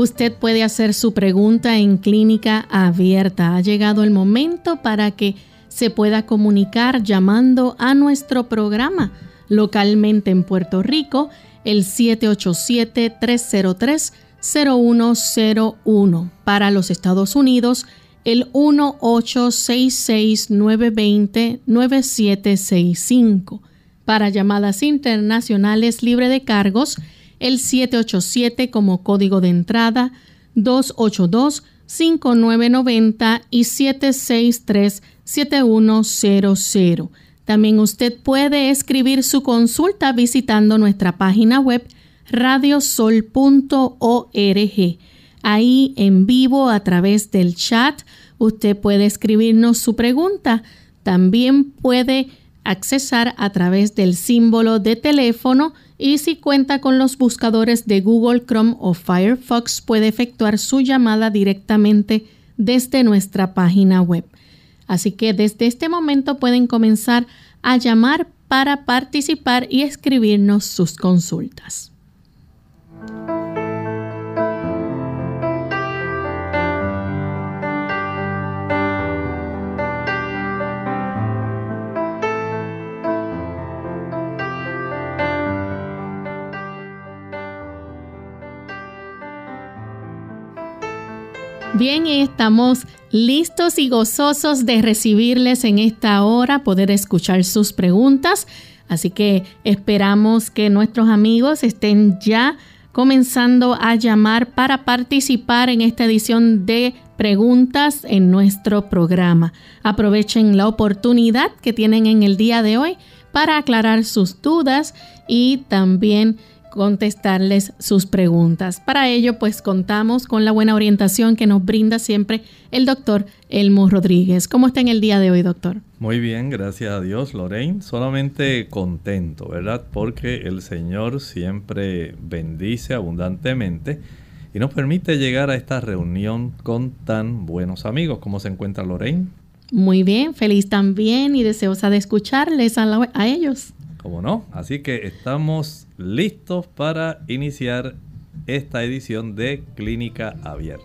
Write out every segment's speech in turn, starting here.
Usted puede hacer su pregunta en clínica abierta. Ha llegado el momento para que se pueda comunicar llamando a nuestro programa localmente en Puerto Rico, el 787-303-0101. Para los Estados Unidos, el 1866-920-9765. Para llamadas internacionales libre de cargos, el 787 como código de entrada, 282-5990 y 763-7100. También usted puede escribir su consulta visitando nuestra página web radiosol.org. Ahí en vivo a través del chat usted puede escribirnos su pregunta. También puede accesar a través del símbolo de teléfono y si cuenta con los buscadores de Google Chrome o Firefox puede efectuar su llamada directamente desde nuestra página web. Así que desde este momento pueden comenzar a llamar para participar y escribirnos sus consultas. Bien, estamos listos y gozosos de recibirles en esta hora, poder escuchar sus preguntas. Así que esperamos que nuestros amigos estén ya comenzando a llamar para participar en esta edición de preguntas en nuestro programa. Aprovechen la oportunidad que tienen en el día de hoy para aclarar sus dudas y también contestarles sus preguntas. Para ello, pues contamos con la buena orientación que nos brinda siempre el doctor Elmo Rodríguez. ¿Cómo está en el día de hoy, doctor? Muy bien, gracias a Dios, Lorraine. Solamente contento, ¿verdad? Porque el Señor siempre bendice abundantemente y nos permite llegar a esta reunión con tan buenos amigos. ¿Cómo se encuentra Lorraine? Muy bien, feliz también y deseosa de escucharles a, a ellos. ¿Cómo no? Así que estamos listos para iniciar esta edición de Clínica Abierta.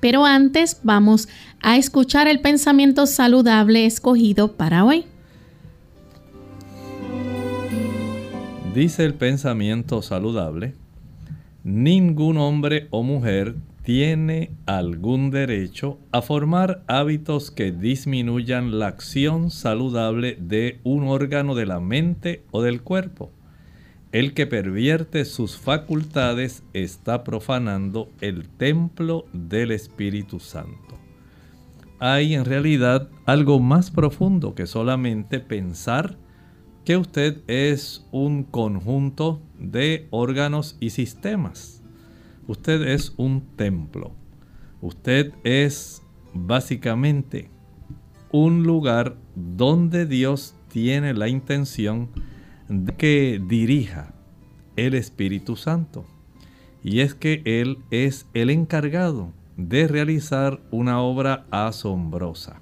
Pero antes vamos a escuchar el pensamiento saludable escogido para hoy. Dice el pensamiento saludable, ningún hombre o mujer tiene algún derecho a formar hábitos que disminuyan la acción saludable de un órgano de la mente o del cuerpo. El que pervierte sus facultades está profanando el templo del Espíritu Santo. Hay en realidad algo más profundo que solamente pensar que usted es un conjunto de órganos y sistemas Usted es un templo. Usted es básicamente un lugar donde Dios tiene la intención de que dirija el Espíritu Santo. Y es que Él es el encargado de realizar una obra asombrosa.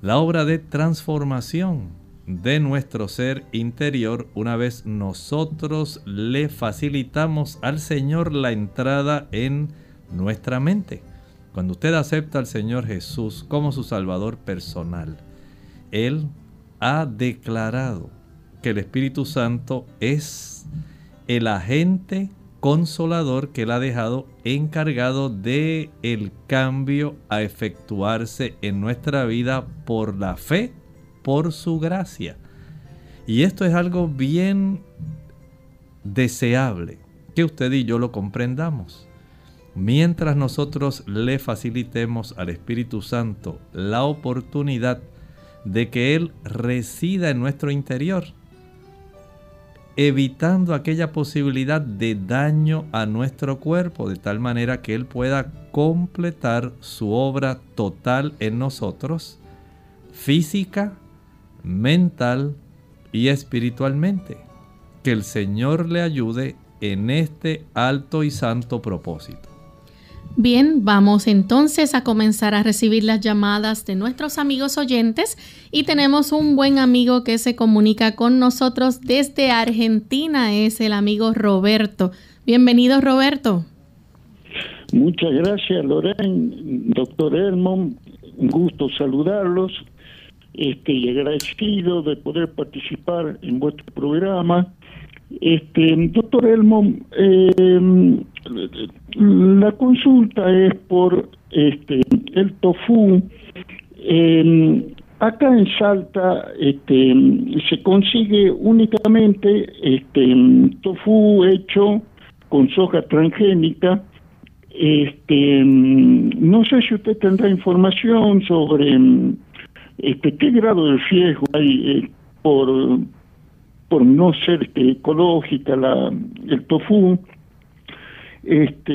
La obra de transformación de nuestro ser interior una vez nosotros le facilitamos al Señor la entrada en nuestra mente. Cuando usted acepta al Señor Jesús como su Salvador personal, Él ha declarado que el Espíritu Santo es el agente consolador que Él ha dejado encargado de el cambio a efectuarse en nuestra vida por la fe por su gracia. Y esto es algo bien deseable que usted y yo lo comprendamos. Mientras nosotros le facilitemos al Espíritu Santo la oportunidad de que Él resida en nuestro interior, evitando aquella posibilidad de daño a nuestro cuerpo, de tal manera que Él pueda completar su obra total en nosotros, física, mental y espiritualmente. Que el Señor le ayude en este alto y santo propósito. Bien, vamos entonces a comenzar a recibir las llamadas de nuestros amigos oyentes y tenemos un buen amigo que se comunica con nosotros desde Argentina, es el amigo Roberto. Bienvenido Roberto. Muchas gracias Loren, doctor Elmon, un gusto saludarlos este, y agradecido de poder participar en vuestro programa. Este, doctor Elmo, eh, la consulta es por este, el tofu. Eh, acá en Salta este, se consigue únicamente este, tofu hecho con soja transgénica. Este, no sé si usted tendrá información sobre este, qué grado de riesgo hay eh, por por no ser ecológica la, el tofu, este,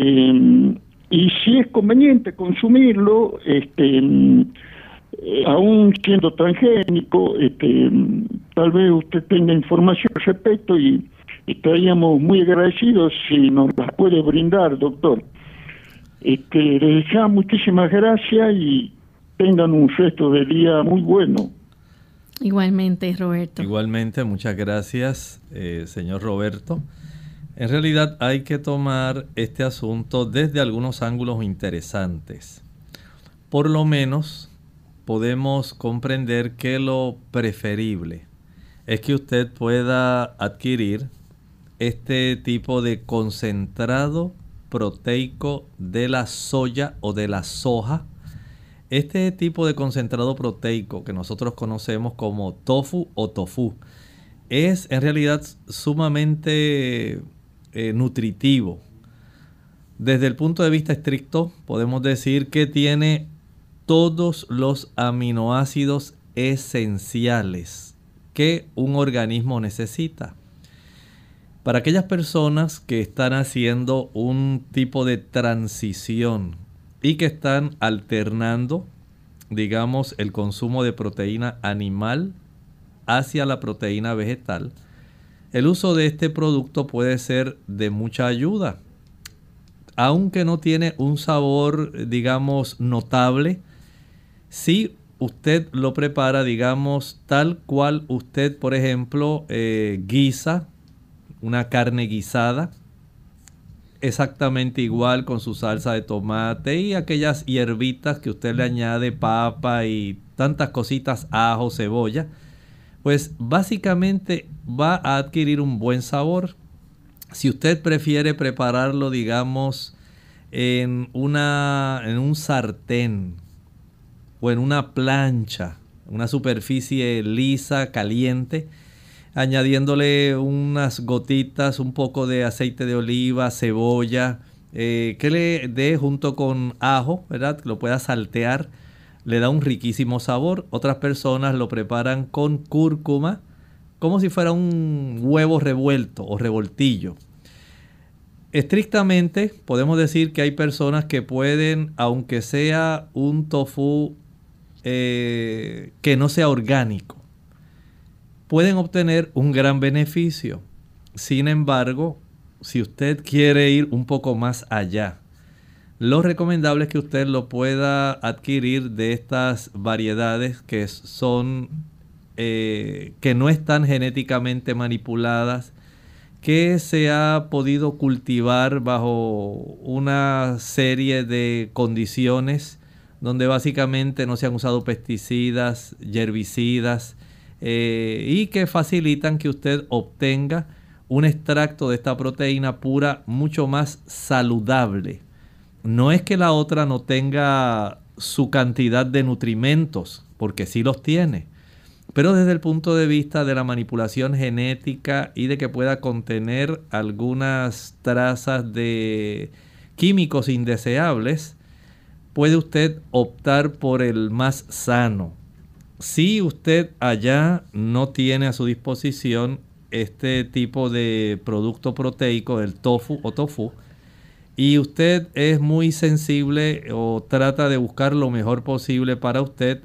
y si es conveniente consumirlo, este, eh, aún siendo transgénico, este, tal vez usted tenga información al respecto y estaríamos muy agradecidos si nos las puede brindar, doctor. Este, les muchísimas gracias y tengan un resto de día muy bueno. Igualmente, Roberto. Igualmente, muchas gracias, eh, señor Roberto. En realidad hay que tomar este asunto desde algunos ángulos interesantes. Por lo menos podemos comprender que lo preferible es que usted pueda adquirir este tipo de concentrado proteico de la soya o de la soja este tipo de concentrado proteico que nosotros conocemos como tofu o tofu es en realidad sumamente eh, nutritivo. Desde el punto de vista estricto podemos decir que tiene todos los aminoácidos esenciales que un organismo necesita. Para aquellas personas que están haciendo un tipo de transición y que están alternando, digamos, el consumo de proteína animal hacia la proteína vegetal, el uso de este producto puede ser de mucha ayuda. Aunque no tiene un sabor, digamos, notable, si usted lo prepara, digamos, tal cual usted, por ejemplo, eh, guisa una carne guisada, exactamente igual con su salsa de tomate y aquellas hierbitas que usted le añade papa y tantas cositas, ajo, cebolla, pues básicamente va a adquirir un buen sabor. Si usted prefiere prepararlo, digamos, en, una, en un sartén o en una plancha, una superficie lisa, caliente, añadiéndole unas gotitas, un poco de aceite de oliva, cebolla, eh, que le dé junto con ajo, ¿verdad? Que lo pueda saltear, le da un riquísimo sabor. Otras personas lo preparan con cúrcuma, como si fuera un huevo revuelto o revoltillo. Estrictamente podemos decir que hay personas que pueden, aunque sea un tofu eh, que no sea orgánico, pueden obtener un gran beneficio. Sin embargo, si usted quiere ir un poco más allá, lo recomendable es que usted lo pueda adquirir de estas variedades que son eh, que no están genéticamente manipuladas, que se ha podido cultivar bajo una serie de condiciones donde básicamente no se han usado pesticidas, herbicidas, eh, y que facilitan que usted obtenga un extracto de esta proteína pura mucho más saludable. No es que la otra no tenga su cantidad de nutrimentos, porque sí los tiene, pero desde el punto de vista de la manipulación genética y de que pueda contener algunas trazas de químicos indeseables, puede usted optar por el más sano, si usted allá no tiene a su disposición este tipo de producto proteico, el tofu o tofu, y usted es muy sensible o trata de buscar lo mejor posible para usted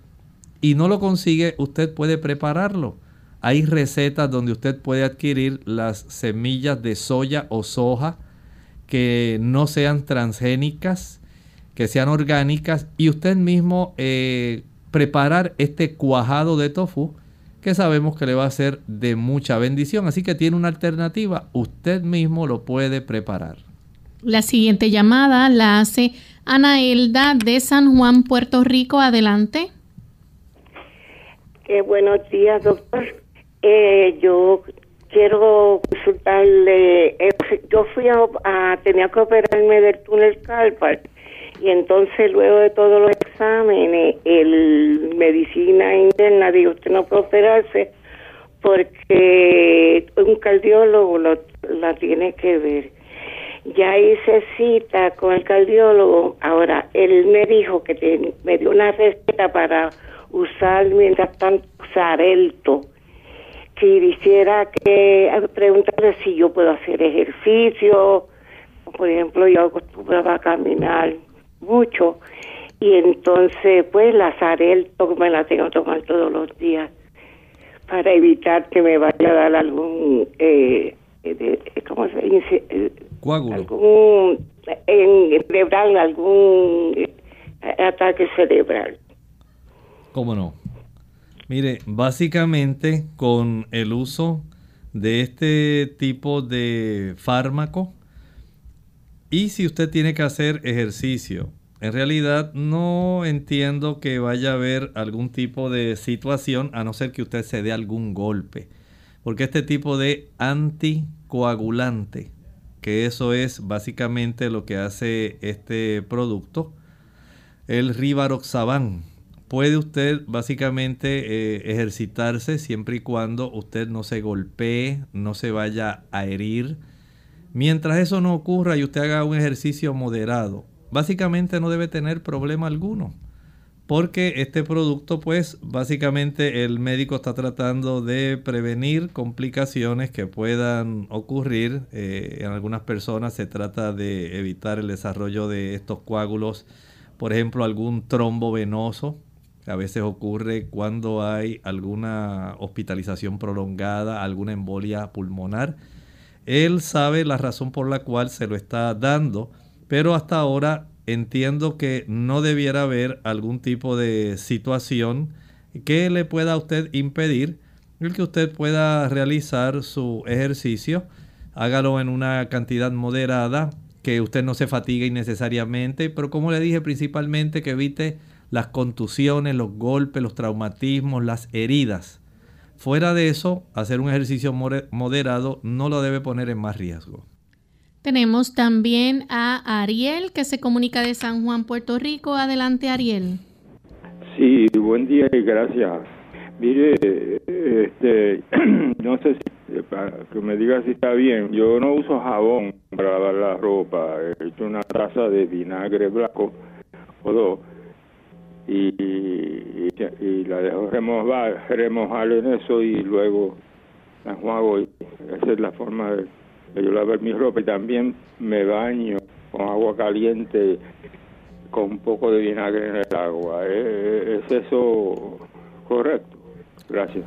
y no lo consigue, usted puede prepararlo. Hay recetas donde usted puede adquirir las semillas de soya o soja que no sean transgénicas, que sean orgánicas y usted mismo eh, preparar este cuajado de tofu que sabemos que le va a ser de mucha bendición. Así que tiene una alternativa, usted mismo lo puede preparar. La siguiente llamada la hace Ana Elda de San Juan, Puerto Rico. Adelante. Eh, buenos días, doctor. Eh, yo quiero consultarle. Eh, yo fui a, tenía que operarme del túnel carpal y entonces luego de todos los exámenes, el medicina interna dijo usted no puede operarse porque un cardiólogo lo, la tiene que ver ya hice cita con el cardiólogo. Ahora, él me dijo que me dio una receta para usar mientras tanto Xarelto. Quisiera que preguntarle si yo puedo hacer ejercicio. Por ejemplo, yo acostumbraba a caminar mucho. Y entonces, pues, la Xarelto me la tengo que tomar todos los días para evitar que me vaya a dar algún eh, eh, ¿cómo se dice? Coágulo. Algún, en cerebral, algún eh, ataque cerebral. ¿Cómo no? Mire, básicamente con el uso de este tipo de fármaco y si usted tiene que hacer ejercicio, en realidad no entiendo que vaya a haber algún tipo de situación a no ser que usted se dé algún golpe. Porque este tipo de anticoagulante, que eso es básicamente lo que hace este producto, el Rivaroxaban, puede usted básicamente eh, ejercitarse siempre y cuando usted no se golpee, no se vaya a herir. Mientras eso no ocurra y usted haga un ejercicio moderado, básicamente no debe tener problema alguno porque este producto pues básicamente el médico está tratando de prevenir complicaciones que puedan ocurrir. Eh, en algunas personas se trata de evitar el desarrollo de estos coágulos, por ejemplo algún trombo venoso, a veces ocurre cuando hay alguna hospitalización prolongada, alguna embolia pulmonar. Él sabe la razón por la cual se lo está dando, pero hasta ahora entiendo que no debiera haber algún tipo de situación que le pueda a usted impedir el que usted pueda realizar su ejercicio. Hágalo en una cantidad moderada, que usted no se fatigue innecesariamente, pero como le dije, principalmente que evite las contusiones, los golpes, los traumatismos, las heridas. Fuera de eso, hacer un ejercicio moderado no lo debe poner en más riesgo. Tenemos también a Ariel que se comunica de San Juan, Puerto Rico. Adelante, Ariel. Sí, buen día y gracias. Mire, este, no sé si, para que me diga si está bien. Yo no uso jabón para lavar la ropa. He hecho una taza de vinagre blanco o dos y, y, la dejo remojar, remojar en eso y luego la enjuago. Y esa es la forma de yo lavar mi ropa y también me baño con agua caliente con un poco de vinagre en el agua. ¿Es, eso correcto? Gracias.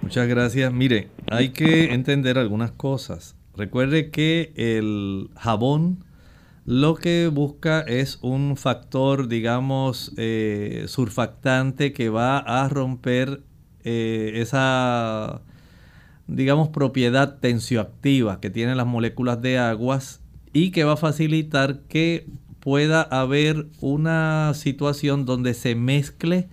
Muchas gracias. Mire, hay que entender algunas cosas. Recuerde que el jabón lo que busca es un factor, digamos, eh, surfactante que va a romper eh, esa digamos, propiedad tensioactiva que tienen las moléculas de aguas y que va a facilitar que pueda haber una situación donde se mezcle,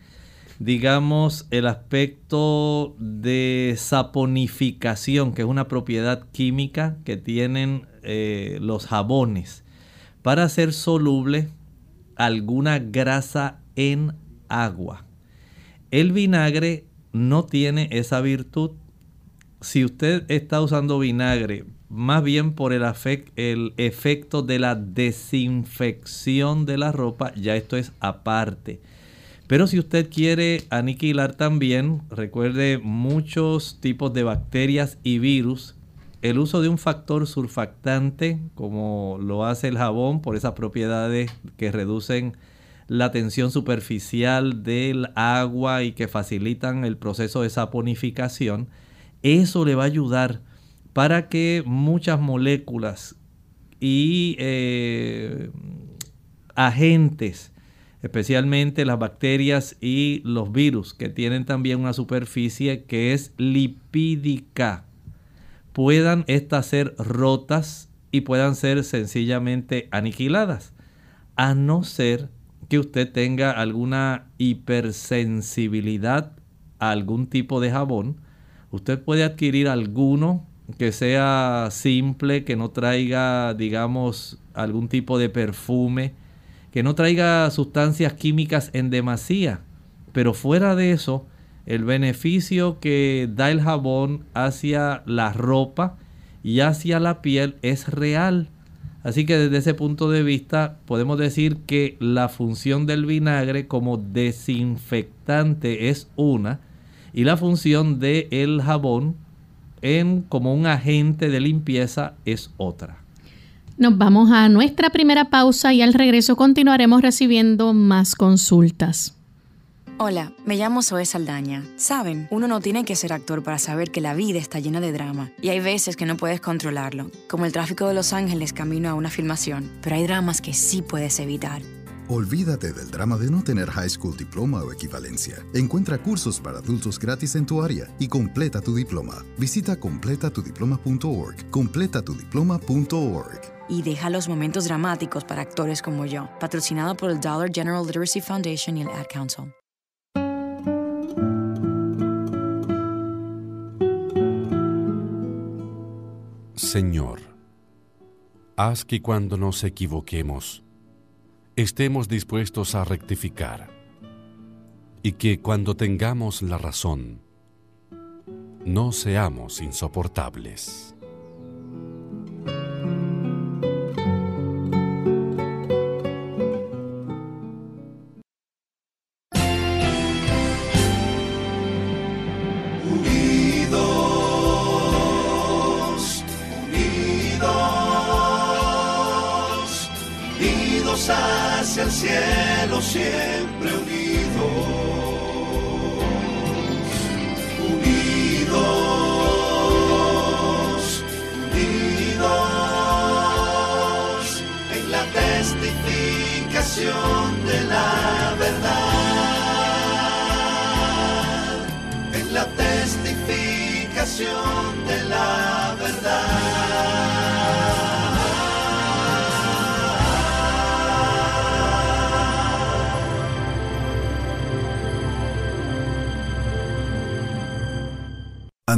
digamos, el aspecto de saponificación, que es una propiedad química que tienen eh, los jabones, para hacer soluble alguna grasa en agua. El vinagre no tiene esa virtud si usted está usando vinagre, más bien por el, el, efecto de la desinfección de la ropa, ya esto es aparte. Pero si usted quiere aniquilar también, recuerde muchos tipos de bacterias y virus, el uso de un factor surfactante, como lo hace el jabón, por esas propiedades que reducen la tensión superficial del agua y que facilitan el proceso de saponificación, eso le va a ayudar para que muchas moléculas y eh, agentes, especialmente las bacterias y los virus, que tienen también una superficie que es lipídica, puedan estas ser rotas y puedan ser sencillamente aniquiladas, a no ser que usted tenga alguna hipersensibilidad a algún tipo de jabón, usted puede adquirir alguno que sea simple, que no traiga, digamos, algún tipo de perfume, que no traiga sustancias químicas en demasía. Pero fuera de eso, el beneficio que da el jabón hacia la ropa y hacia la piel es real. Así que desde ese punto de vista podemos decir que la función del vinagre como desinfectante es una y la función del jabón en como un agente de limpieza es otra. Nos vamos a nuestra primera pausa y al regreso continuaremos recibiendo más consultas. Hola, me llamo Zoe Saldaña. Saben, uno no tiene que ser actor para saber que la vida está llena de drama y hay veces que no puedes controlarlo, como el tráfico de Los Ángeles camino a una filmación, pero hay dramas que sí puedes evitar Olvídate del drama de no tener high school diploma o equivalencia. Encuentra cursos para adultos gratis en tu área y completa tu diploma. Visita completatudiploma.org. Completatudiploma.org. Y deja los momentos dramáticos para actores como yo. Patrocinado por el Dollar General Literacy Foundation y el Ad Council. Señor, haz que cuando nos equivoquemos, estemos dispuestos a rectificar y que cuando tengamos la razón, no seamos insoportables.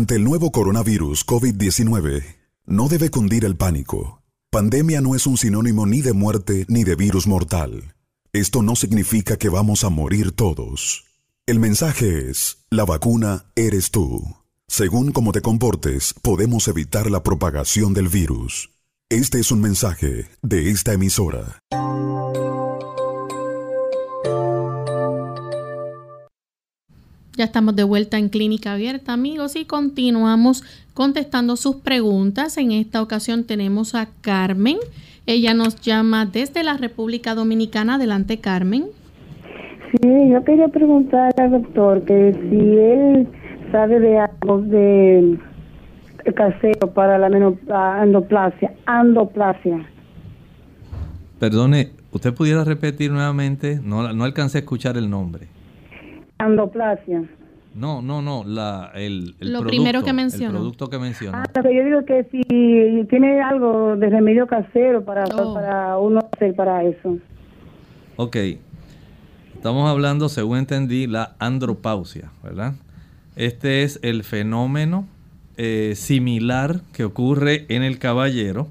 Ante el nuevo coronavirus COVID-19, no debe cundir el pánico. Pandemia no es un sinónimo ni de muerte ni de virus mortal. Esto no significa que vamos a morir todos. El mensaje es, la vacuna eres tú. Según cómo te comportes, podemos evitar la propagación del virus. Este es un mensaje de esta emisora. Ya estamos de vuelta en Clínica Abierta, amigos, y continuamos contestando sus preguntas. En esta ocasión tenemos a Carmen. Ella nos llama desde la República Dominicana. Adelante, Carmen. Sí, yo quería preguntar al doctor que si él sabe de algo de casero para la endoplasia, endoplasia. Perdone, ¿usted pudiera repetir nuevamente? No, no alcancé a escuchar el nombre. Andoplasia. No, no, no, la, el, el Lo primero que mencionó. El producto que mencionó. Ah, pero yo digo que si tiene algo de remedio casero para, oh. para uno hacer para eso. Ok. Estamos hablando, según entendí, la andropausia, ¿verdad? Este es el fenómeno eh, similar que ocurre en el caballero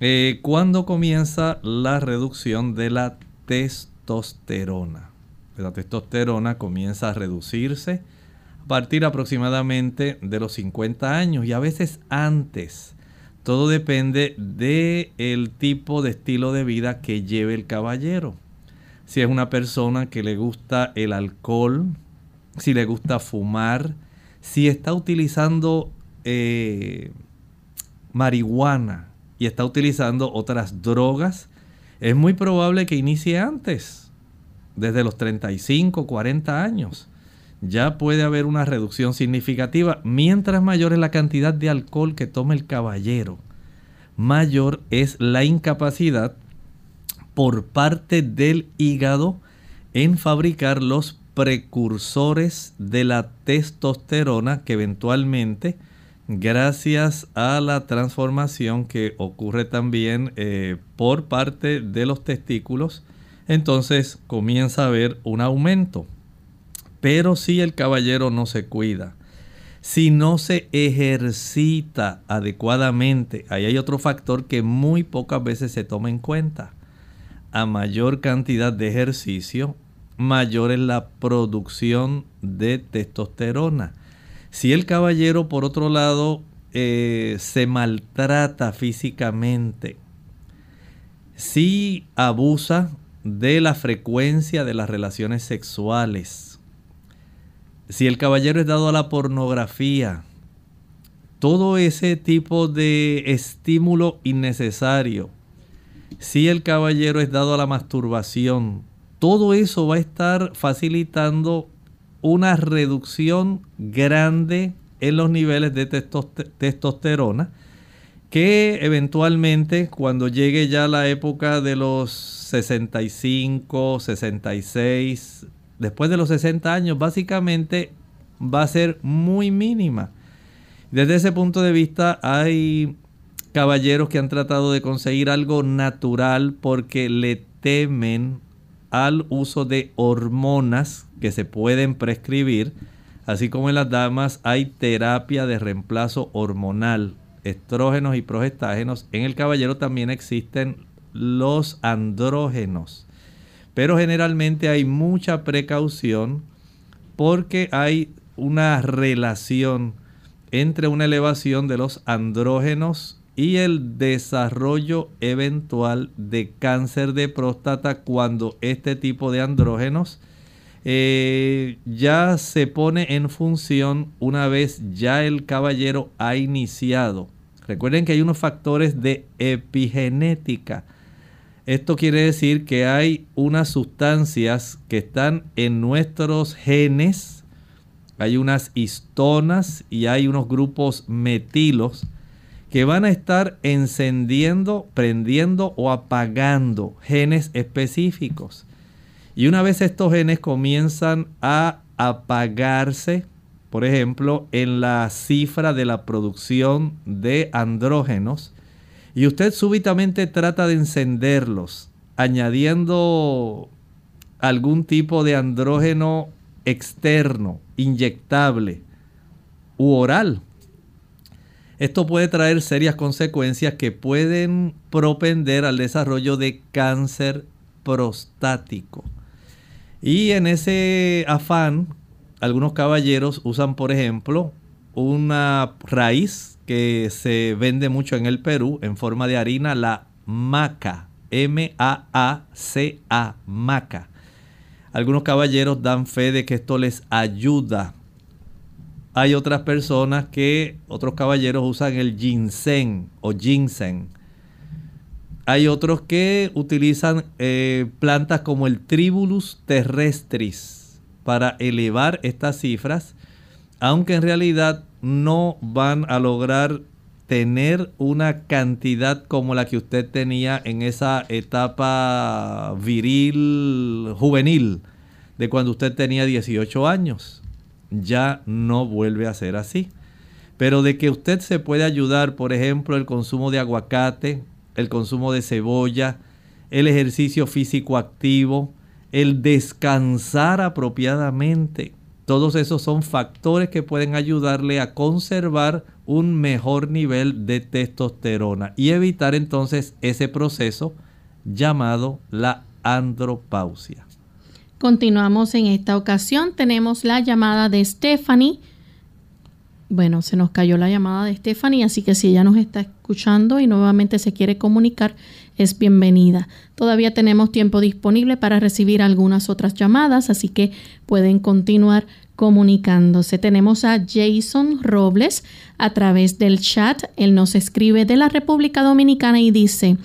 eh, cuando comienza la reducción de la testosterona la testosterona comienza a reducirse a partir aproximadamente de los 50 años y a veces antes. Todo depende del el tipo de estilo de vida que lleve el caballero. si es una persona que le gusta el alcohol, si le gusta fumar, si está utilizando eh, marihuana y está utilizando otras drogas, es muy probable que inicie antes, desde los 35, 40 años. Ya puede haber una reducción significativa. Mientras mayor es la cantidad de alcohol que toma el caballero, mayor es la incapacidad por parte del hígado en fabricar los precursores de la testosterona que eventualmente, gracias a la transformación que ocurre también eh, por parte de los testículos, entonces comienza a haber un aumento. Pero si el caballero no se cuida, si no se ejercita adecuadamente, ahí hay otro factor que muy pocas veces se toma en cuenta. A mayor cantidad de ejercicio, mayor es la producción de testosterona. Si el caballero, por otro lado, eh, se maltrata físicamente, si abusa de la frecuencia de las relaciones sexuales, si el caballero es dado a la pornografía, todo ese tipo de estímulo innecesario, si el caballero es dado a la masturbación, todo eso va a estar facilitando una reducción grande en los niveles de testosterona que eventualmente cuando llegue ya la época de los 65, 66, después de los 60 años, básicamente va a ser muy mínima. Desde ese punto de vista hay caballeros que han tratado de conseguir algo natural porque le temen al uso de hormonas que se pueden prescribir, así como en las damas hay terapia de reemplazo hormonal, estrógenos y progestágenos. En el caballero también existen los andrógenos, pero generalmente hay mucha precaución porque hay una relación entre una elevación de los andrógenos y el desarrollo eventual de cáncer de próstata cuando este tipo de andrógenos eh, ya se pone en función una vez ya el caballero ha iniciado. Recuerden que hay unos factores de epigenética. Esto quiere decir que hay unas sustancias que están en nuestros genes, hay unas histonas y hay unos grupos metilos que van a estar encendiendo, prendiendo o apagando genes específicos. Y una vez estos genes comienzan a apagarse, por ejemplo, en la cifra de la producción de andrógenos, y usted súbitamente trata de encenderlos, añadiendo algún tipo de andrógeno externo, inyectable u oral, esto puede traer serias consecuencias que pueden propender al desarrollo de cáncer prostático. Y en ese afán, algunos caballeros usan, por ejemplo, una raíz que se vende mucho en el Perú en forma de harina, la maca, M-A-A-C-A, maca. Algunos caballeros dan fe de que esto les ayuda hay otras personas que, otros caballeros usan el ginseng o ginseng. Hay otros que utilizan eh, plantas como el Tribulus terrestris para elevar estas cifras, aunque en realidad no van a lograr tener una cantidad como la que usted tenía en esa etapa viril juvenil de cuando usted tenía 18 años ya no vuelve a ser así. Pero de que usted se puede ayudar, por ejemplo, el consumo de aguacate, el consumo de cebolla, el ejercicio físico activo, el descansar apropiadamente. Todos esos son factores que pueden ayudarle a conservar un mejor nivel de testosterona y evitar entonces ese proceso llamado la andropausia. Continuamos en esta ocasión. Tenemos la llamada de Stephanie. Bueno, se nos cayó la llamada de Stephanie, así que si ella nos está escuchando y nuevamente se quiere comunicar, es bienvenida. Todavía tenemos tiempo disponible para recibir algunas otras llamadas, así que pueden continuar comunicándose. Tenemos a Jason Robles a través del chat. Él nos escribe de la República Dominicana y dice,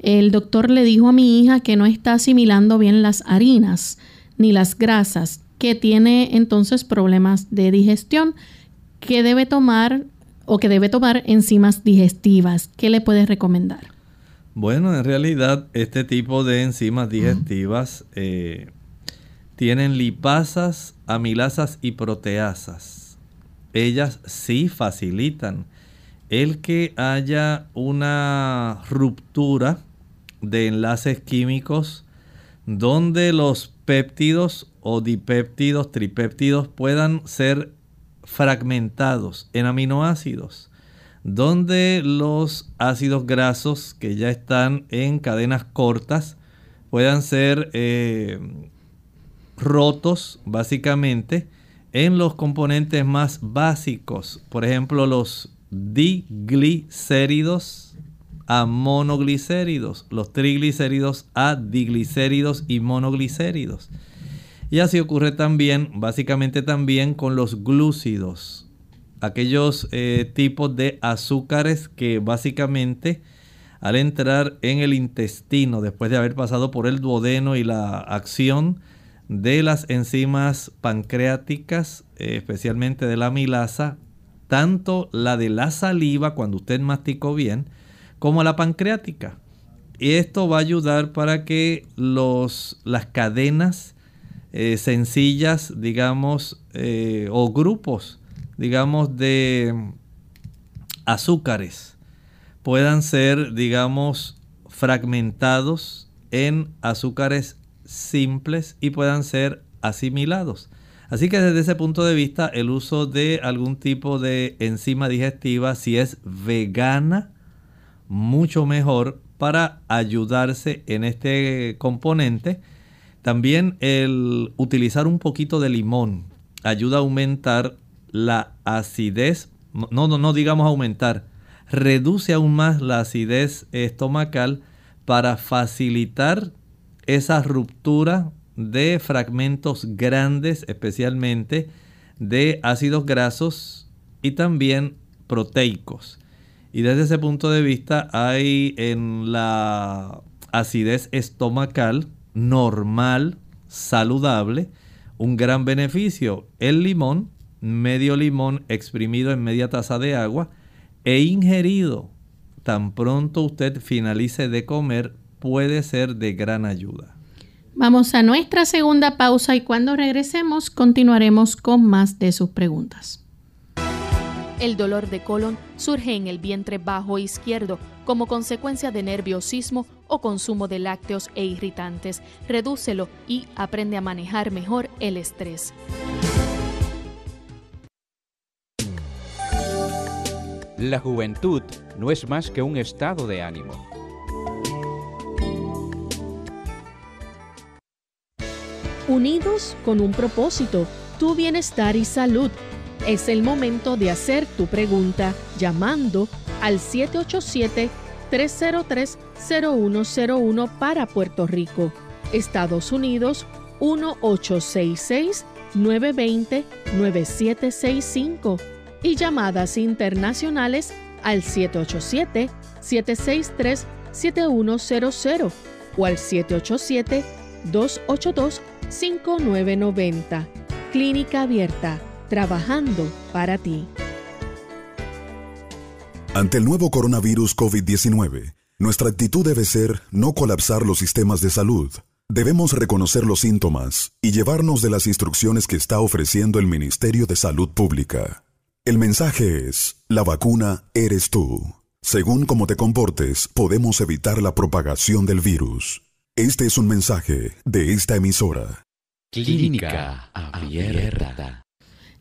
el doctor le dijo a mi hija que no está asimilando bien las harinas ni las grasas, que tiene entonces problemas de digestión, que debe tomar o que debe tomar enzimas digestivas. ¿Qué le puedes recomendar? Bueno, en realidad este tipo de enzimas digestivas eh, tienen lipasas, amilasas y proteasas. Ellas sí facilitan el que haya una ruptura de enlaces químicos donde los péptidos o dipéptidos, tripéptidos puedan ser fragmentados en aminoácidos, donde los ácidos grasos que ya están en cadenas cortas puedan ser eh, rotos básicamente en los componentes más básicos, por ejemplo los diglicéridos a monoglicéridos, los triglicéridos a diglicéridos y monoglicéridos. Y así ocurre también, básicamente también con los glúcidos, aquellos eh, tipos de azúcares que básicamente al entrar en el intestino, después de haber pasado por el duodeno y la acción de las enzimas pancreáticas, eh, especialmente de la amilasa, tanto la de la saliva cuando usted masticó bien, como la pancreática. Y esto va a ayudar para que los, las cadenas eh, sencillas, digamos, o grupos, digamos, de azúcares puedan ser, digamos, fragmentados en azúcares simples y puedan ser asimilados. Así que desde ese punto de vista, el uso de algún tipo de enzima digestiva, si es vegana, mucho mejor para ayudarse en este componente. También el utilizar un poquito de limón ayuda a aumentar la acidez, no, no, no digamos aumentar, reduce aún más la acidez estomacal para facilitar esa ruptura de fragmentos grandes, especialmente de ácidos grasos y también proteicos. Y desde ese punto de vista hay en la acidez estomacal normal, saludable, un gran beneficio. El limón, medio limón exprimido en media taza de agua e ingerido tan pronto usted finalice de comer puede ser de gran ayuda. Vamos a nuestra segunda pausa y cuando regresemos continuaremos con más de sus preguntas. El dolor de colon surge en el vientre bajo izquierdo como consecuencia de nerviosismo o consumo de lácteos e irritantes. Redúcelo y aprende a manejar mejor el estrés. La juventud no es más que un estado de ánimo. Unidos con un propósito, tu bienestar y salud. Es el momento de hacer tu pregunta llamando al 787-303-0101 para Puerto Rico, Estados Unidos 1866-920-9765 y llamadas internacionales al 787-763-7100 o al 787 282 5990. Clínica Abierta, trabajando para ti. Ante el nuevo coronavirus COVID-19, nuestra actitud debe ser no colapsar los sistemas de salud. Debemos reconocer los síntomas y llevarnos de las instrucciones que está ofreciendo el Ministerio de Salud Pública. El mensaje es, la vacuna eres tú. Según cómo te comportes, podemos evitar la propagación del virus. Este es un mensaje de esta emisora. Clínica Abierta.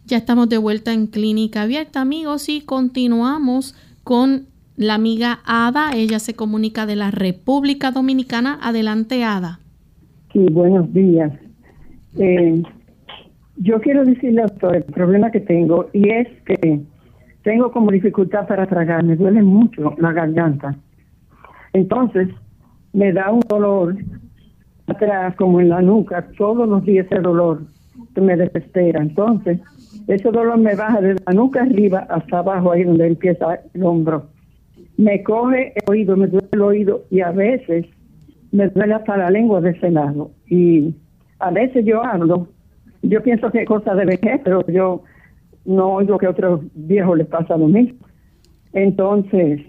Ya estamos de vuelta en Clínica Abierta, amigos, y continuamos con la amiga Ada. Ella se comunica de la República Dominicana. Adelante, Ada. Sí, buenos días. Eh, yo quiero decirle, doctor, el problema que tengo y es que tengo como dificultad para tragar, me duele mucho la garganta. Entonces, me da un dolor atrás, como en la nuca, todos los días ese dolor que me desespera. Entonces, ese dolor me baja de la nuca arriba hasta abajo, ahí donde empieza el hombro. Me coge el oído, me duele el oído y a veces me duele hasta la lengua de ese lado. Y a veces yo hablo, yo pienso que es cosa de vejez, pero yo no oigo que a otros viejos les pasa lo mismo. Entonces,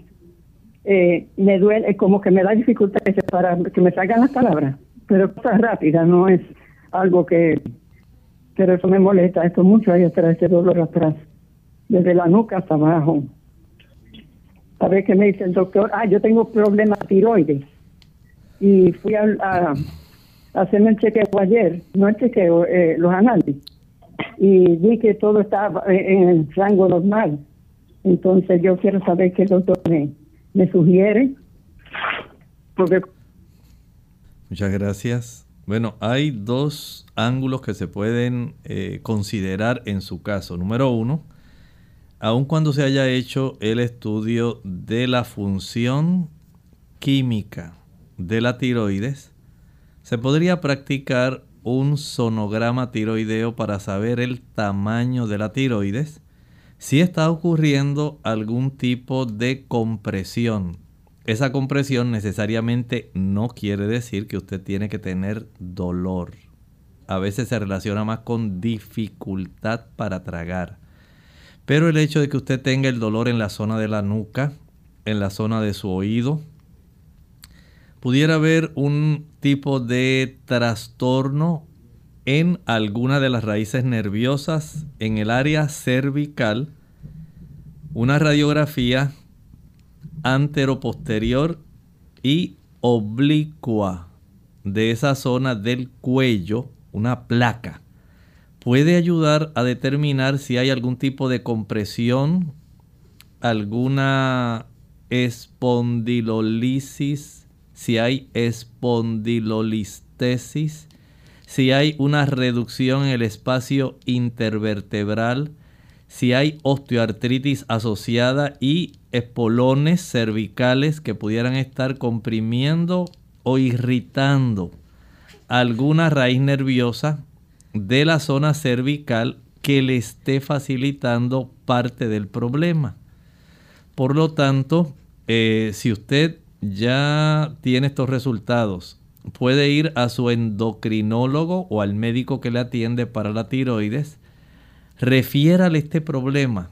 eh, me duele, como que me da dificultad para que me salgan las palabras, pero cosa rápida, no es algo que, pero eso me molesta, esto mucho ahí atrás, ese dolor atrás, desde la nuca hasta abajo. A ver qué me dice el doctor, ah, yo tengo problemas tiroides y fui a, hacerme el chequeo ayer, no el chequeo, eh, los análisis, y vi que todo estaba en el rango normal. Entonces yo quiero saber qué el doctor me, me sugiere. Porque... Muchas gracias. Bueno, hay dos ángulos que se pueden eh, considerar en su caso. Número uno, aun cuando se haya hecho el estudio de la función química de la tiroides, se podría practicar un sonograma tiroideo para saber el tamaño de la tiroides, si está ocurriendo algún tipo de compresión. Esa compresión necesariamente no quiere decir que usted tiene que tener dolor. A veces se relaciona más con dificultad para tragar. Pero el hecho de que usted tenga el dolor en la zona de la nuca, en la zona de su oído, pudiera haber un tipo de trastorno en alguna de las raíces nerviosas en el área cervical, una radiografía anteroposterior y oblicua de esa zona del cuello, una placa, puede ayudar a determinar si hay algún tipo de compresión, alguna espondilolisis, si hay espondilolistesis, si hay una reducción en el espacio intervertebral, si hay osteoartritis asociada y espolones cervicales que pudieran estar comprimiendo o irritando alguna raíz nerviosa de la zona cervical que le esté facilitando parte del problema. Por lo tanto, eh, si usted ya tiene estos resultados, puede ir a su endocrinólogo o al médico que le atiende para la tiroides, refiérale este problema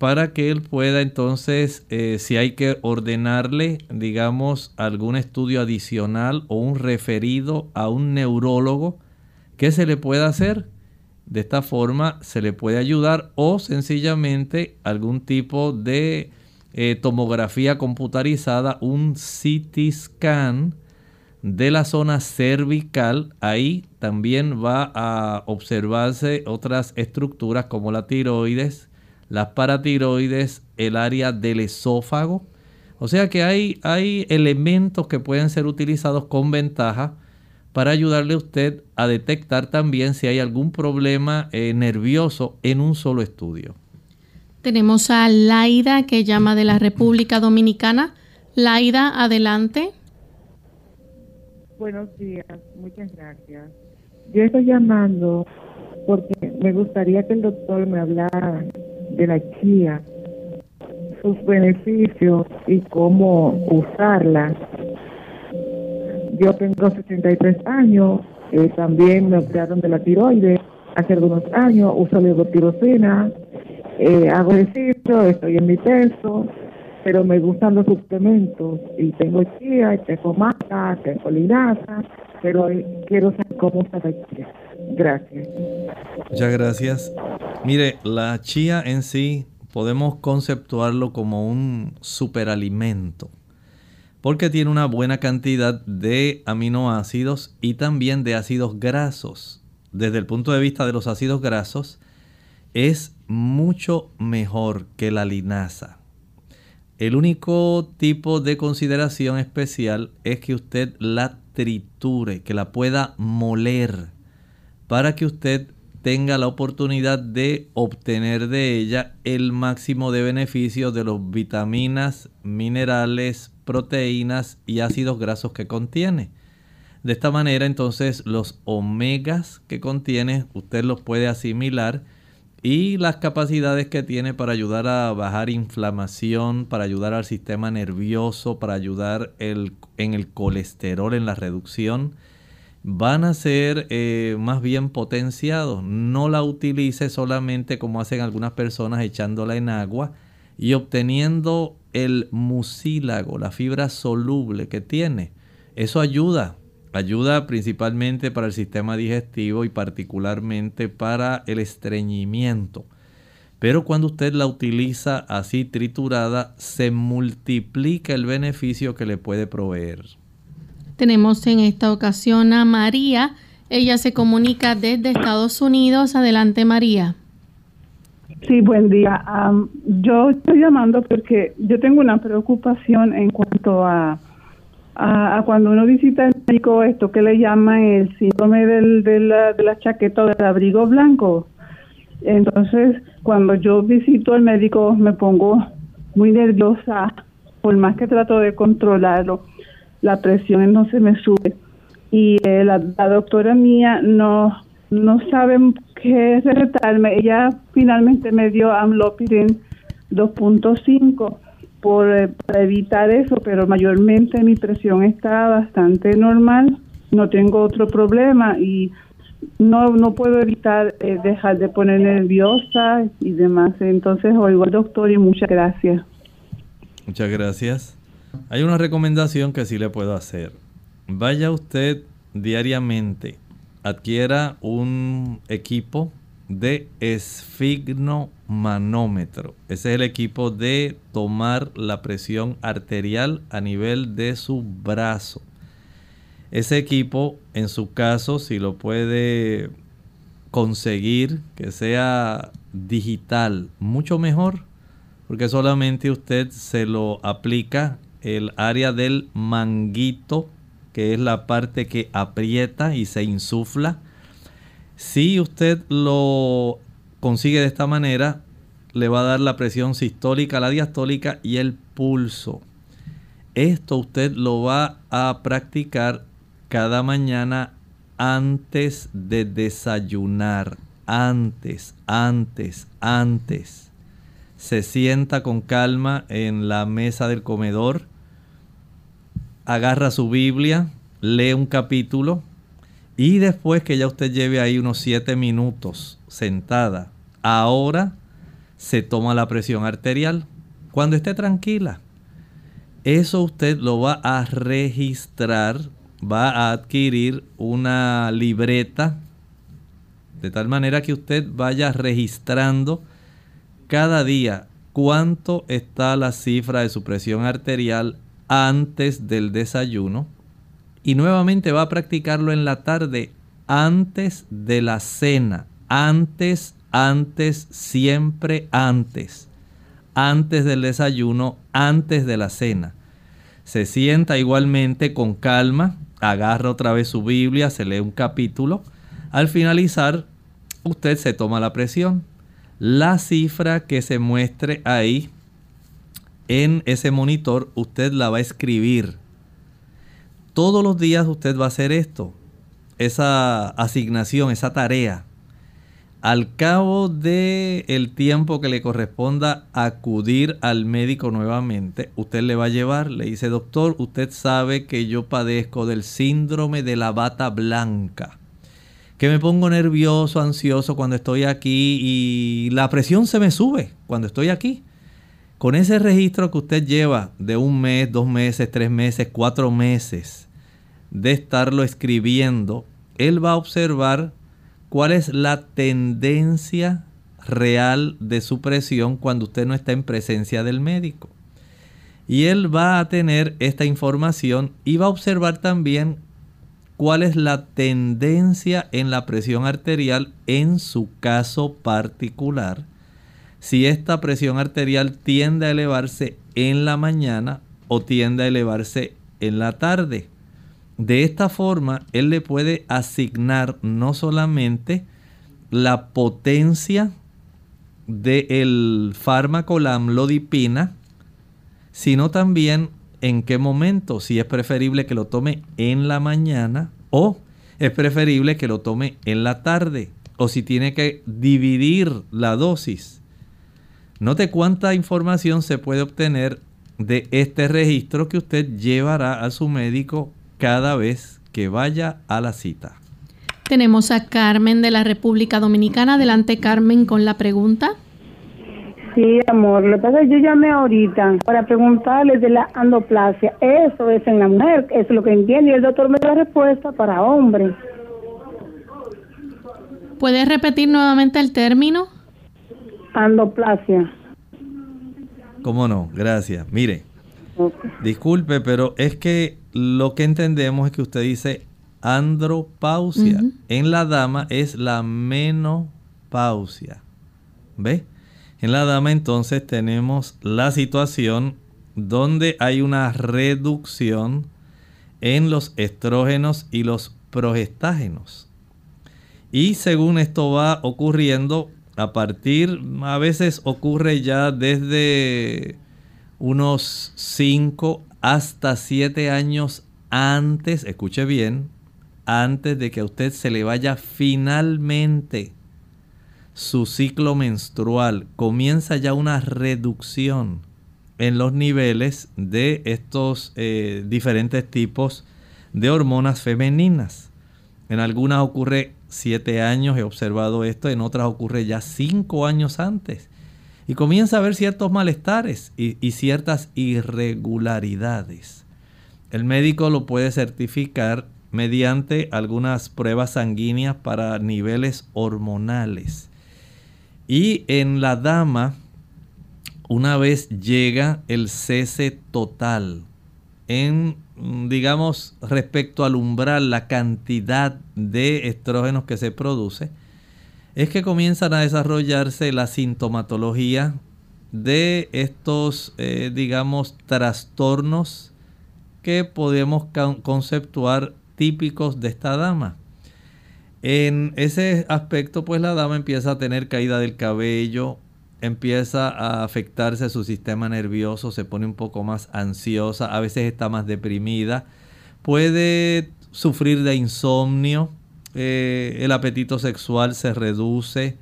para que él pueda entonces, eh, si hay que ordenarle, digamos, algún estudio adicional o un referido a un neurólogo, ¿qué se le puede hacer? De esta forma se le puede ayudar o sencillamente algún tipo de eh, tomografía computarizada, un CT scan de la zona cervical. Ahí también va a observarse otras estructuras como la tiroides, las paratiroides, el área del esófago. O sea que hay, hay elementos que pueden ser utilizados con ventaja para ayudarle a usted a detectar también si hay algún problema eh, nervioso en un solo estudio. Tenemos a Laida que llama de la República Dominicana. Laida, adelante. Buenos días, muchas gracias. Yo estoy llamando porque me gustaría que el doctor me hablara de la chía, sus beneficios y cómo usarla. Yo tengo 63 años, eh, también me operaron de la tiroides hace algunos años, uso levotirosina, eh, hago ejercicio, estoy en mi peso, pero me gustan los suplementos y tengo chía, tengo maca, tengo linaza, pero quiero saber cómo chía. Gracias. Muchas gracias. Mire, la chía en sí podemos conceptuarlo como un superalimento porque tiene una buena cantidad de aminoácidos y también de ácidos grasos. Desde el punto de vista de los ácidos grasos, es mucho mejor que la linaza. El único tipo de consideración especial es que usted la triture, que la pueda moler, para que usted tenga la oportunidad de obtener de ella el máximo de beneficios de los vitaminas, minerales, proteínas y ácidos grasos que contiene. De esta manera entonces los omegas que contiene usted los puede asimilar y las capacidades que tiene para ayudar a bajar inflamación, para ayudar al sistema nervioso, para ayudar en el colesterol, en la reducción, van a ser eh, más bien potenciados. No la utilice solamente como hacen algunas personas echándola en agua y obteniendo el mucílago, la fibra soluble que tiene. Eso ayuda Ayuda principalmente para el sistema digestivo y particularmente para el estreñimiento. Pero cuando usted la utiliza así triturada, se multiplica el beneficio que le puede proveer. Tenemos en esta ocasión a María. Ella se comunica desde Estados Unidos. Adelante, María. Sí, buen día. yo estoy llamando porque yo tengo una preocupación en cuanto a a, cuando uno visita el médico esto que le llaman el síndrome del, de, la, de la chaqueta o del abrigo blanco. Entonces, cuando yo visito al médico me pongo muy nerviosa, por más que trato de controlarlo, la presión no se me sube. Y eh, la, doctora mía no, no sabe qué recetarme. Ella finalmente me dio amlopidem 2.5 por, eh, para evitar eso, pero mayormente mi presión está bastante normal, no tengo otro problema y no, no puedo evitar eh, dejar de poner nerviosa y demás. Entonces oigo al doctor y muchas gracias. Muchas gracias. Hay una recomendación que sí le puedo hacer. Vaya usted diariamente, adquiera un equipo de esfignomanómetro. Ese es el equipo de tomar la presión arterial a nivel de su brazo. Ese equipo, en su caso, si lo puede conseguir que sea digital, mucho mejor, porque solamente usted se lo aplica el área del manguito, que es la parte que aprieta y se insufla si usted lo consigue de esta manera, le va a dar la presión sistólica, la diastólica y el pulso. Esto usted lo va a practicar cada mañana antes de desayunar. Antes, antes, antes. Se sienta con calma en la mesa del comedor. Agarra su Biblia, lee un capítulo, y después que ya usted lleve ahí unos 7 minutos sentada, ahora se toma la presión arterial. Cuando esté tranquila, eso usted lo va a registrar, va a adquirir una libreta, de tal manera que usted vaya registrando cada día cuánto está la cifra de su presión arterial antes del desayuno y nuevamente va a practicarlo en la tarde antes de la cena. Antes, antes, siempre antes. Antes del desayuno, antes de la cena. Se sienta igualmente con calma, agarra otra vez su Biblia, se lee un capítulo. Al finalizar, usted se toma la presión. La cifra que se muestre ahí en ese monitor, usted la va a escribir todos los días usted va a hacer esto, esa asignación, esa tarea. Al cabo del el tiempo que le corresponda acudir al médico nuevamente, usted le va a llevar, le dice, doctor, usted sabe que yo padezco del síndrome de la bata blanca, que me pongo nervioso, ansioso cuando estoy aquí y la presión se me sube cuando estoy aquí. Con ese registro que usted lleva de un mes, dos meses, tres meses, cuatro meses de estarlo escribiendo, él va a observar cuál es la tendencia real de su presión cuando usted no está en presencia del médico. Y él va a tener esta información y va a observar también cuál es la tendencia en la presión arterial en su caso particular si esta presión arterial tiende a elevarse en la mañana o tiende a elevarse en la tarde. De esta forma, él le puede asignar no solamente la potencia del fármaco, la amlodipina, sino también en qué momento, si es preferible que lo tome en la mañana o es preferible que lo tome en la tarde o si tiene que dividir la dosis. Note cuánta información se puede obtener de este registro que usted llevará a su médico cada vez que vaya a la cita. Tenemos a Carmen de la República Dominicana. Adelante, Carmen, con la pregunta. Sí, amor. Lo que pasa es que yo llamé ahorita para preguntarle de la andoplasia. Eso es en la mujer, eso es lo que entiendo. Y el doctor me da respuesta para hombres. ¿Puedes repetir nuevamente el término? Andoplasia. ¿Cómo no? Gracias. Mire, disculpe, pero es que lo que entendemos es que usted dice andropausia. En la dama es la menopausia. ¿Ve? En la dama entonces tenemos la situación donde hay una reducción en los estrógenos y los progestágenos. Y según esto va ocurriendo, a partir, a veces ocurre ya desde unos 5 hasta 7 años antes, escuche bien, antes de que a usted se le vaya finalmente su ciclo menstrual, comienza ya una reducción en los niveles de estos eh, diferentes tipos de hormonas femeninas. En algunas ocurre 7 años, he observado esto, en otras ocurre ya 5 años antes. Y comienza a haber ciertos malestares y ciertas irregularidades. El médico lo puede certificar mediante algunas pruebas sanguíneas para niveles hormonales. Y en la dama, una vez llega el cese total en, digamos, respecto al umbral, la cantidad de estrógenos que se produce, es que comienzan a desarrollarse la sintomatología de estos, eh, digamos, trastornos que podemos conceptuar típicos de esta dama. En ese aspecto, pues la dama empieza a tener caída del cabello, empieza a afectarse su sistema nervioso, se pone un poco más ansiosa, a veces está más deprimida, puede sufrir de insomnio, eh, el apetito sexual se reduce,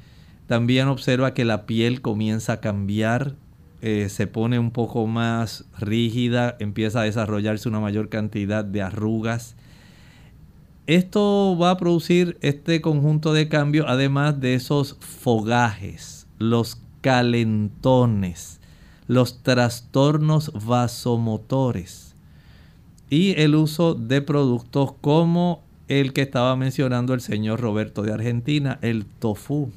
también observa que la piel comienza a cambiar, eh, se pone un poco más rígida, empieza a desarrollarse una mayor cantidad de arrugas, esto va a producir este conjunto de cambios, además de esos fogajes, los calentones, los trastornos vasomotores y el uso de productos como el que estaba mencionando el señor Roberto de Argentina, el tofu.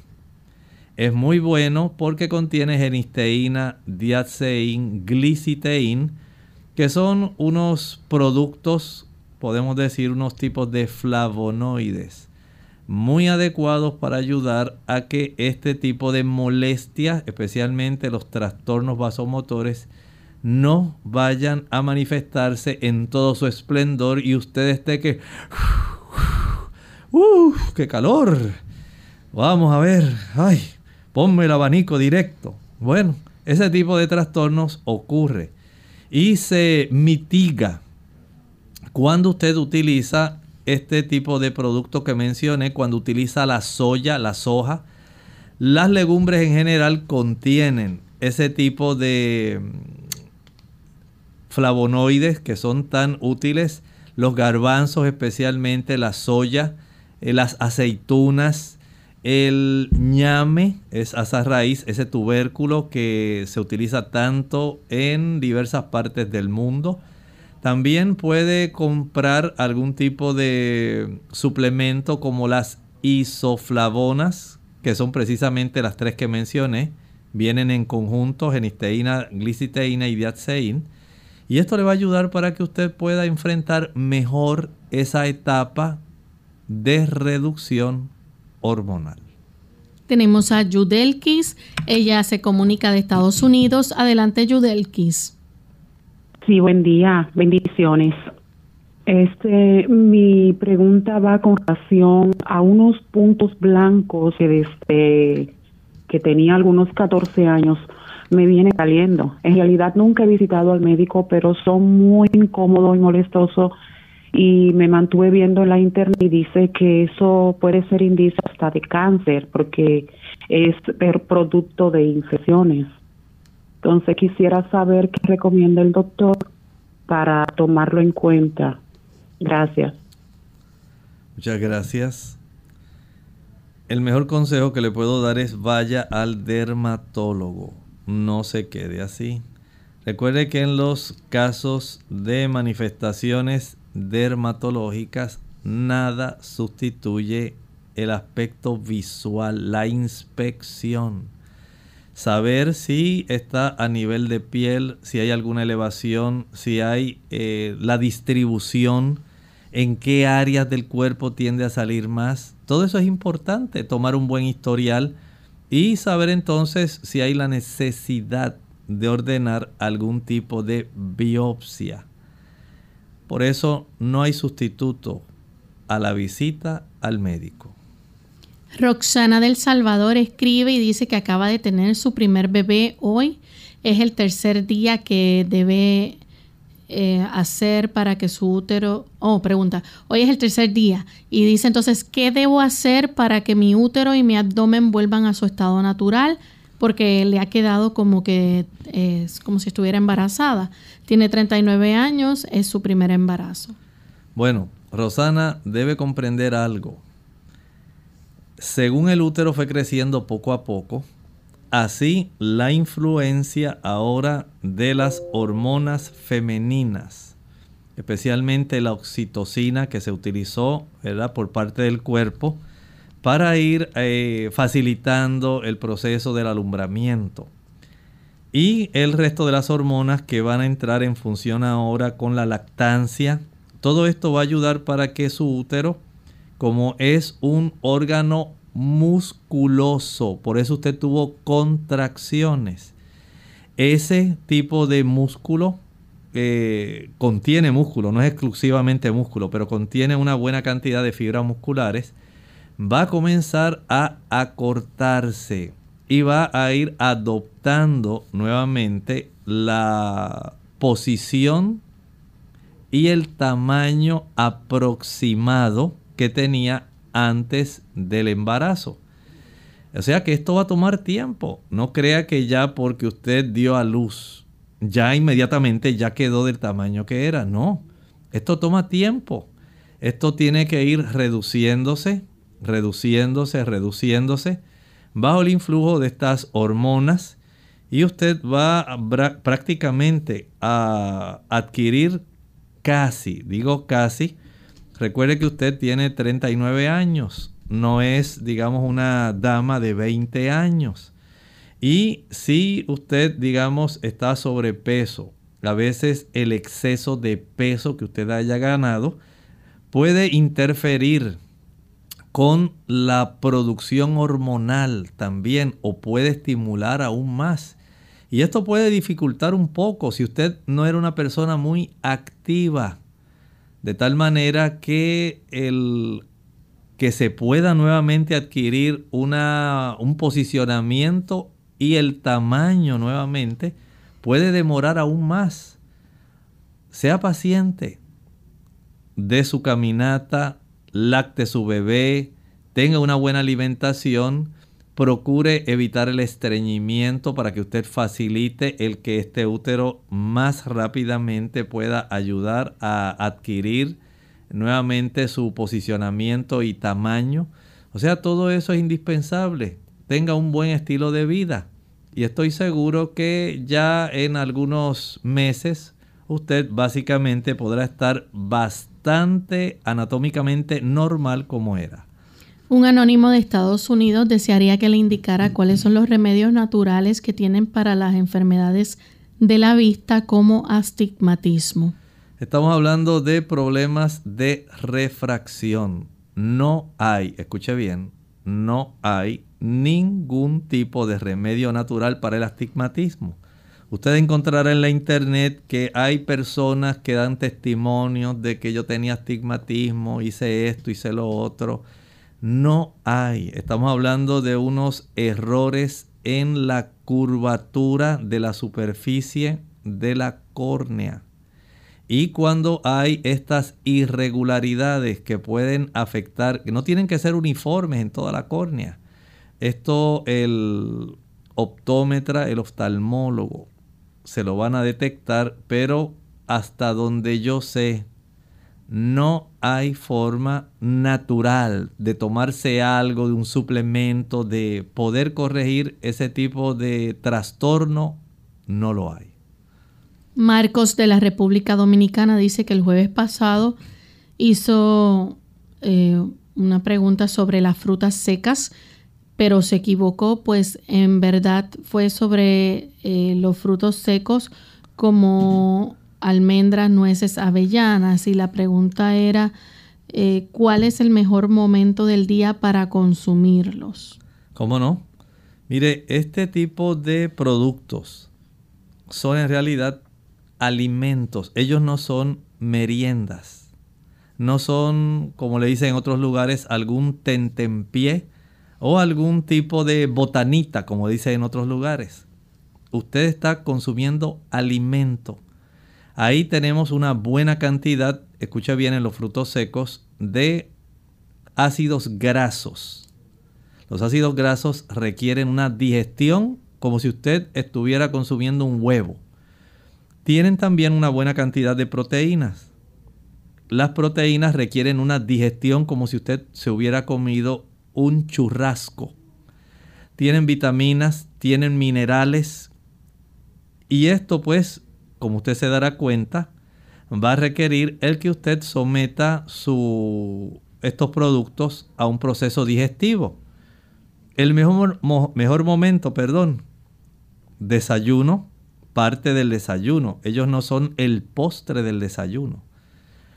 Es muy bueno porque contiene genisteína, diaceín, gliciteín, que son unos productos podemos decir unos tipos de flavonoides muy adecuados para ayudar a que este tipo de molestias, especialmente los trastornos vasomotores, no vayan a manifestarse en todo su esplendor y usted esté que... ¡Uf! ¡Qué calor! Vamos a ver. ¡Ay! Ponme el abanico directo. Bueno, ese tipo de trastornos ocurre y se mitiga cuando usted utiliza este tipo de producto que mencioné, cuando utiliza la soya, la soja, las legumbres en general contienen ese tipo de mm, flavonoides que son tan útiles, los garbanzos especialmente, la soya, eh, las aceitunas, el ñame es asa raíz, ese tubérculo que se utiliza tanto en diversas partes del mundo. También puede comprar algún tipo de suplemento como las isoflavonas, que son precisamente las tres que mencioné. Vienen en conjunto genisteína, gliciteína y diaceín. Y esto le va a ayudar para que usted pueda enfrentar mejor esa etapa de reducción hormonal. Tenemos a Yudelkis. Ella se comunica de Estados Unidos. Adelante, Yudelkis. Sí, buen día, bendiciones. Este, mi pregunta va con relación a unos puntos blancos que desde que tenía algunos 14 años me viene saliendo. En realidad nunca he visitado al médico, pero son muy incómodos y molestosos y me mantuve viendo en la internet y dice que eso puede ser indicio hasta de cáncer porque es producto de infecciones. Entonces quisiera saber qué recomienda el doctor para tomarlo en cuenta. Gracias. Muchas gracias. El mejor consejo que le puedo dar es vaya al dermatólogo. No se quede así. Recuerde que en los casos de manifestaciones dermatológicas nada sustituye el aspecto visual, la inspección. Saber si está a nivel de piel, si hay alguna elevación, si hay eh, la distribución, en qué áreas del cuerpo tiende a salir más. Todo eso es importante, tomar un buen historial y saber entonces si hay la necesidad de ordenar algún tipo de biopsia. Por eso no hay sustituto a la visita al médico. Roxana del Salvador escribe y dice que acaba de tener su primer bebé hoy. Es el tercer día que debe eh, hacer para que su útero... Oh, pregunta, hoy es el tercer día. Y dice entonces, ¿qué debo hacer para que mi útero y mi abdomen vuelvan a su estado natural? Porque le ha quedado como que es como si estuviera embarazada. Tiene 39 años, es su primer embarazo. Bueno, Rosana debe comprender algo. Según el útero fue creciendo poco a poco, Así, la influencia ahora de las hormonas femeninas, especialmente la oxitocina que se utilizó por parte del cuerpo para ir eh, facilitando el proceso del alumbramiento. Y el resto de las hormonas que van a entrar en función ahora con la lactancia. Todo esto va a ayudar para que su útero, como es un órgano musculoso. Por eso usted tuvo contracciones. Ese tipo de músculo eh, contiene músculo, no es exclusivamente músculo, pero contiene una buena cantidad de fibras musculares. Va a comenzar a acortarse y va a ir adoptando nuevamente la posición y el tamaño aproximado que tenía antes del embarazo. O sea que esto va a tomar tiempo. No crea que ya porque usted dio a luz, ya inmediatamente ya quedó del tamaño que era. No, esto toma tiempo. Esto tiene que ir reduciéndose, reduciéndose, reduciéndose bajo el influjo de estas hormonas y usted va prácticamente a adquirir casi, digo casi, Recuerde que usted tiene 39 años, no es, digamos, una dama de 20 años. Y si usted, digamos, está sobrepeso, a veces el exceso de peso que usted haya ganado puede interferir con la producción hormonal también o puede estimular aún más. Y esto puede dificultar un poco si usted no era una persona muy activa de tal manera que el que se pueda nuevamente adquirir una, un posicionamiento y el tamaño nuevamente puede demorar aún más. Sea paciente, de su caminata, lacte su bebé, tenga una buena alimentación Procure evitar el estreñimiento para que usted facilite el que este útero más rápidamente pueda ayudar a adquirir nuevamente su posicionamiento y tamaño. O sea, todo eso es indispensable. Tenga un buen estilo de vida. Y estoy seguro que ya en algunos meses usted básicamente podrá estar bastante anatómicamente normal como era. Un anónimo de Estados Unidos desearía que le indicara cuáles son los remedios naturales que tienen para las enfermedades de la vista como astigmatismo. Estamos hablando de problemas de refracción. No hay, escuche bien, no hay ningún tipo de remedio natural para el astigmatismo. Usted encontrará en la internet que hay personas que dan testimonios de que yo tenía astigmatismo, hice esto, hice lo otro. No hay. Estamos hablando de unos errores en la curvatura de la superficie de la córnea. Y cuando hay estas irregularidades que pueden afectar, que no tienen que ser uniformes en toda la córnea. Esto el optómetra, el oftalmólogo, se lo van a detectar, pero hasta donde yo sé, no hay forma natural de tomarse algo, de un suplemento, de poder corregir ese tipo de trastorno, no lo hay. Marcos de la República Dominicana dice que el jueves pasado hizo eh, una pregunta sobre las frutas secas, pero se equivocó, pues en verdad fue sobre eh, los frutos secos como almendras, nueces, avellanas. Y la pregunta era, eh, ¿cuál es el mejor momento del día para consumirlos? ¿Cómo no? Mire, este tipo de productos son en realidad alimentos, ellos no son meriendas, no son, como le dicen en otros lugares, algún tentempié o algún tipo de botanita, como dice en otros lugares. Usted está consumiendo alimento. Ahí tenemos una buena cantidad, escucha bien en los frutos secos, de ácidos grasos. Los ácidos grasos requieren una digestión como si usted estuviera consumiendo un huevo tienen también una buena cantidad de proteínas. Las proteínas requieren una digestión como si usted se hubiera comido un churrasco. Tienen vitaminas, tienen minerales. Y esto pues, como usted se dará cuenta, va a requerir el que usted someta su, estos productos a un proceso digestivo. El mejor, mejor momento, perdón, desayuno, parte del desayuno. Ellos no son el postre del desayuno.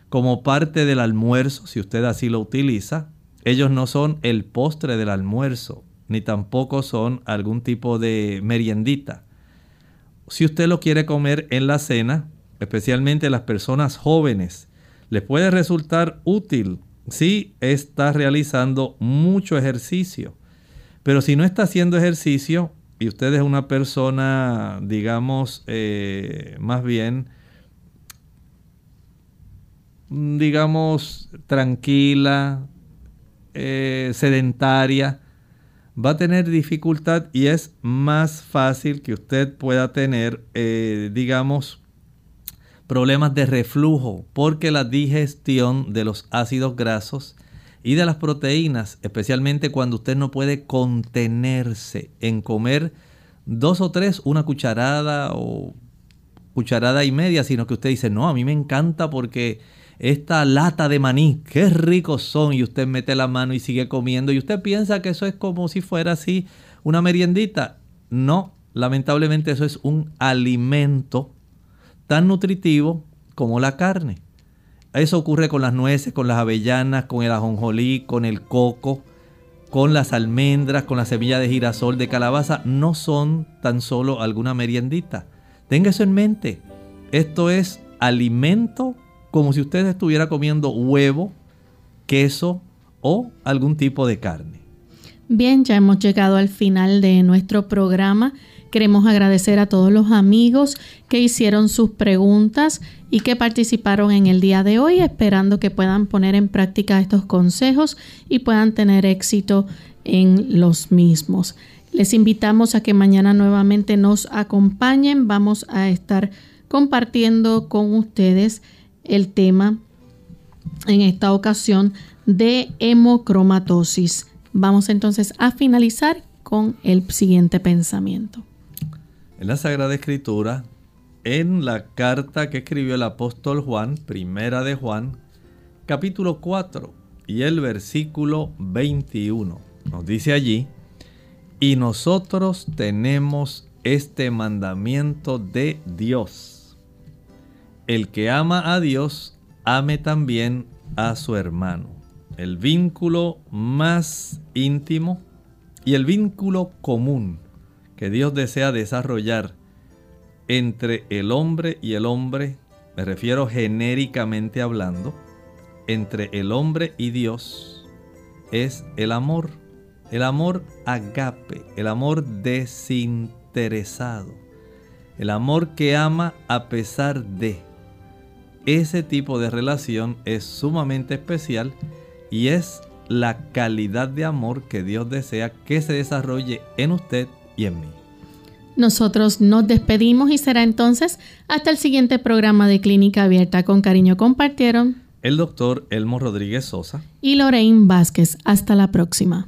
Como parte del almuerzo, si usted así lo utiliza, ellos no son el postre del almuerzo, ni tampoco son algún tipo de meriendita. Si usted lo quiere comer en la cena, especialmente las personas jóvenes, les puede resultar útil si está realizando mucho ejercicio. Pero si no está haciendo ejercicio, y usted es una persona, digamos, eh, más bien, digamos, tranquila, eh, sedentaria, va a tener dificultad y es más fácil que usted pueda tener, eh, digamos, problemas de reflujo, porque la digestión de los ácidos grasos y de las proteínas, especialmente cuando usted no puede contenerse en comer dos o tres, una cucharada o cucharada y media, sino que usted dice, no, a mí me encanta porque esta lata de maní, qué ricos son, y usted mete la mano y sigue comiendo, y usted piensa que eso es como si fuera así una meriendita. No, lamentablemente eso es un alimento tan nutritivo como la carne. Eso ocurre con las nueces, con las avellanas, con el ajonjolí, con el coco, con las almendras, con la semilla de girasol, de calabaza. No son tan solo alguna meriendita. Tenga eso en mente. Esto es alimento como si usted estuviera comiendo huevo, queso o algún tipo de carne. Bien, ya hemos llegado al final de nuestro programa. Queremos agradecer a todos los amigos que hicieron sus preguntas y que participaron en el día de hoy, esperando que puedan poner en práctica estos consejos y puedan tener éxito en los mismos. Les invitamos a que mañana nuevamente nos acompañen. Vamos a estar compartiendo con ustedes el tema en esta ocasión de hemocromatosis. Vamos entonces a finalizar con el siguiente pensamiento en la Sagrada Escritura, en la carta que escribió el apóstol Juan, primera de Juan, capítulo 4 y el versículo 21. Nos dice allí, y nosotros tenemos este mandamiento de Dios. El que ama a Dios, ame también a su hermano. El vínculo más íntimo y el vínculo común que Dios desea desarrollar entre el hombre y el hombre, me refiero genéricamente hablando, entre el hombre y Dios, es el amor. El amor agape, el amor desinteresado, el amor que ama a pesar de. Ese tipo de relación es sumamente especial y es la calidad de amor que Dios desea que se desarrolle en usted y en mí. Nosotros nos despedimos y será entonces hasta el siguiente programa de Clínica Abierta. Con cariño compartieron el doctor Elmo Rodríguez Sosa y Lorraine Vázquez. Hasta la próxima.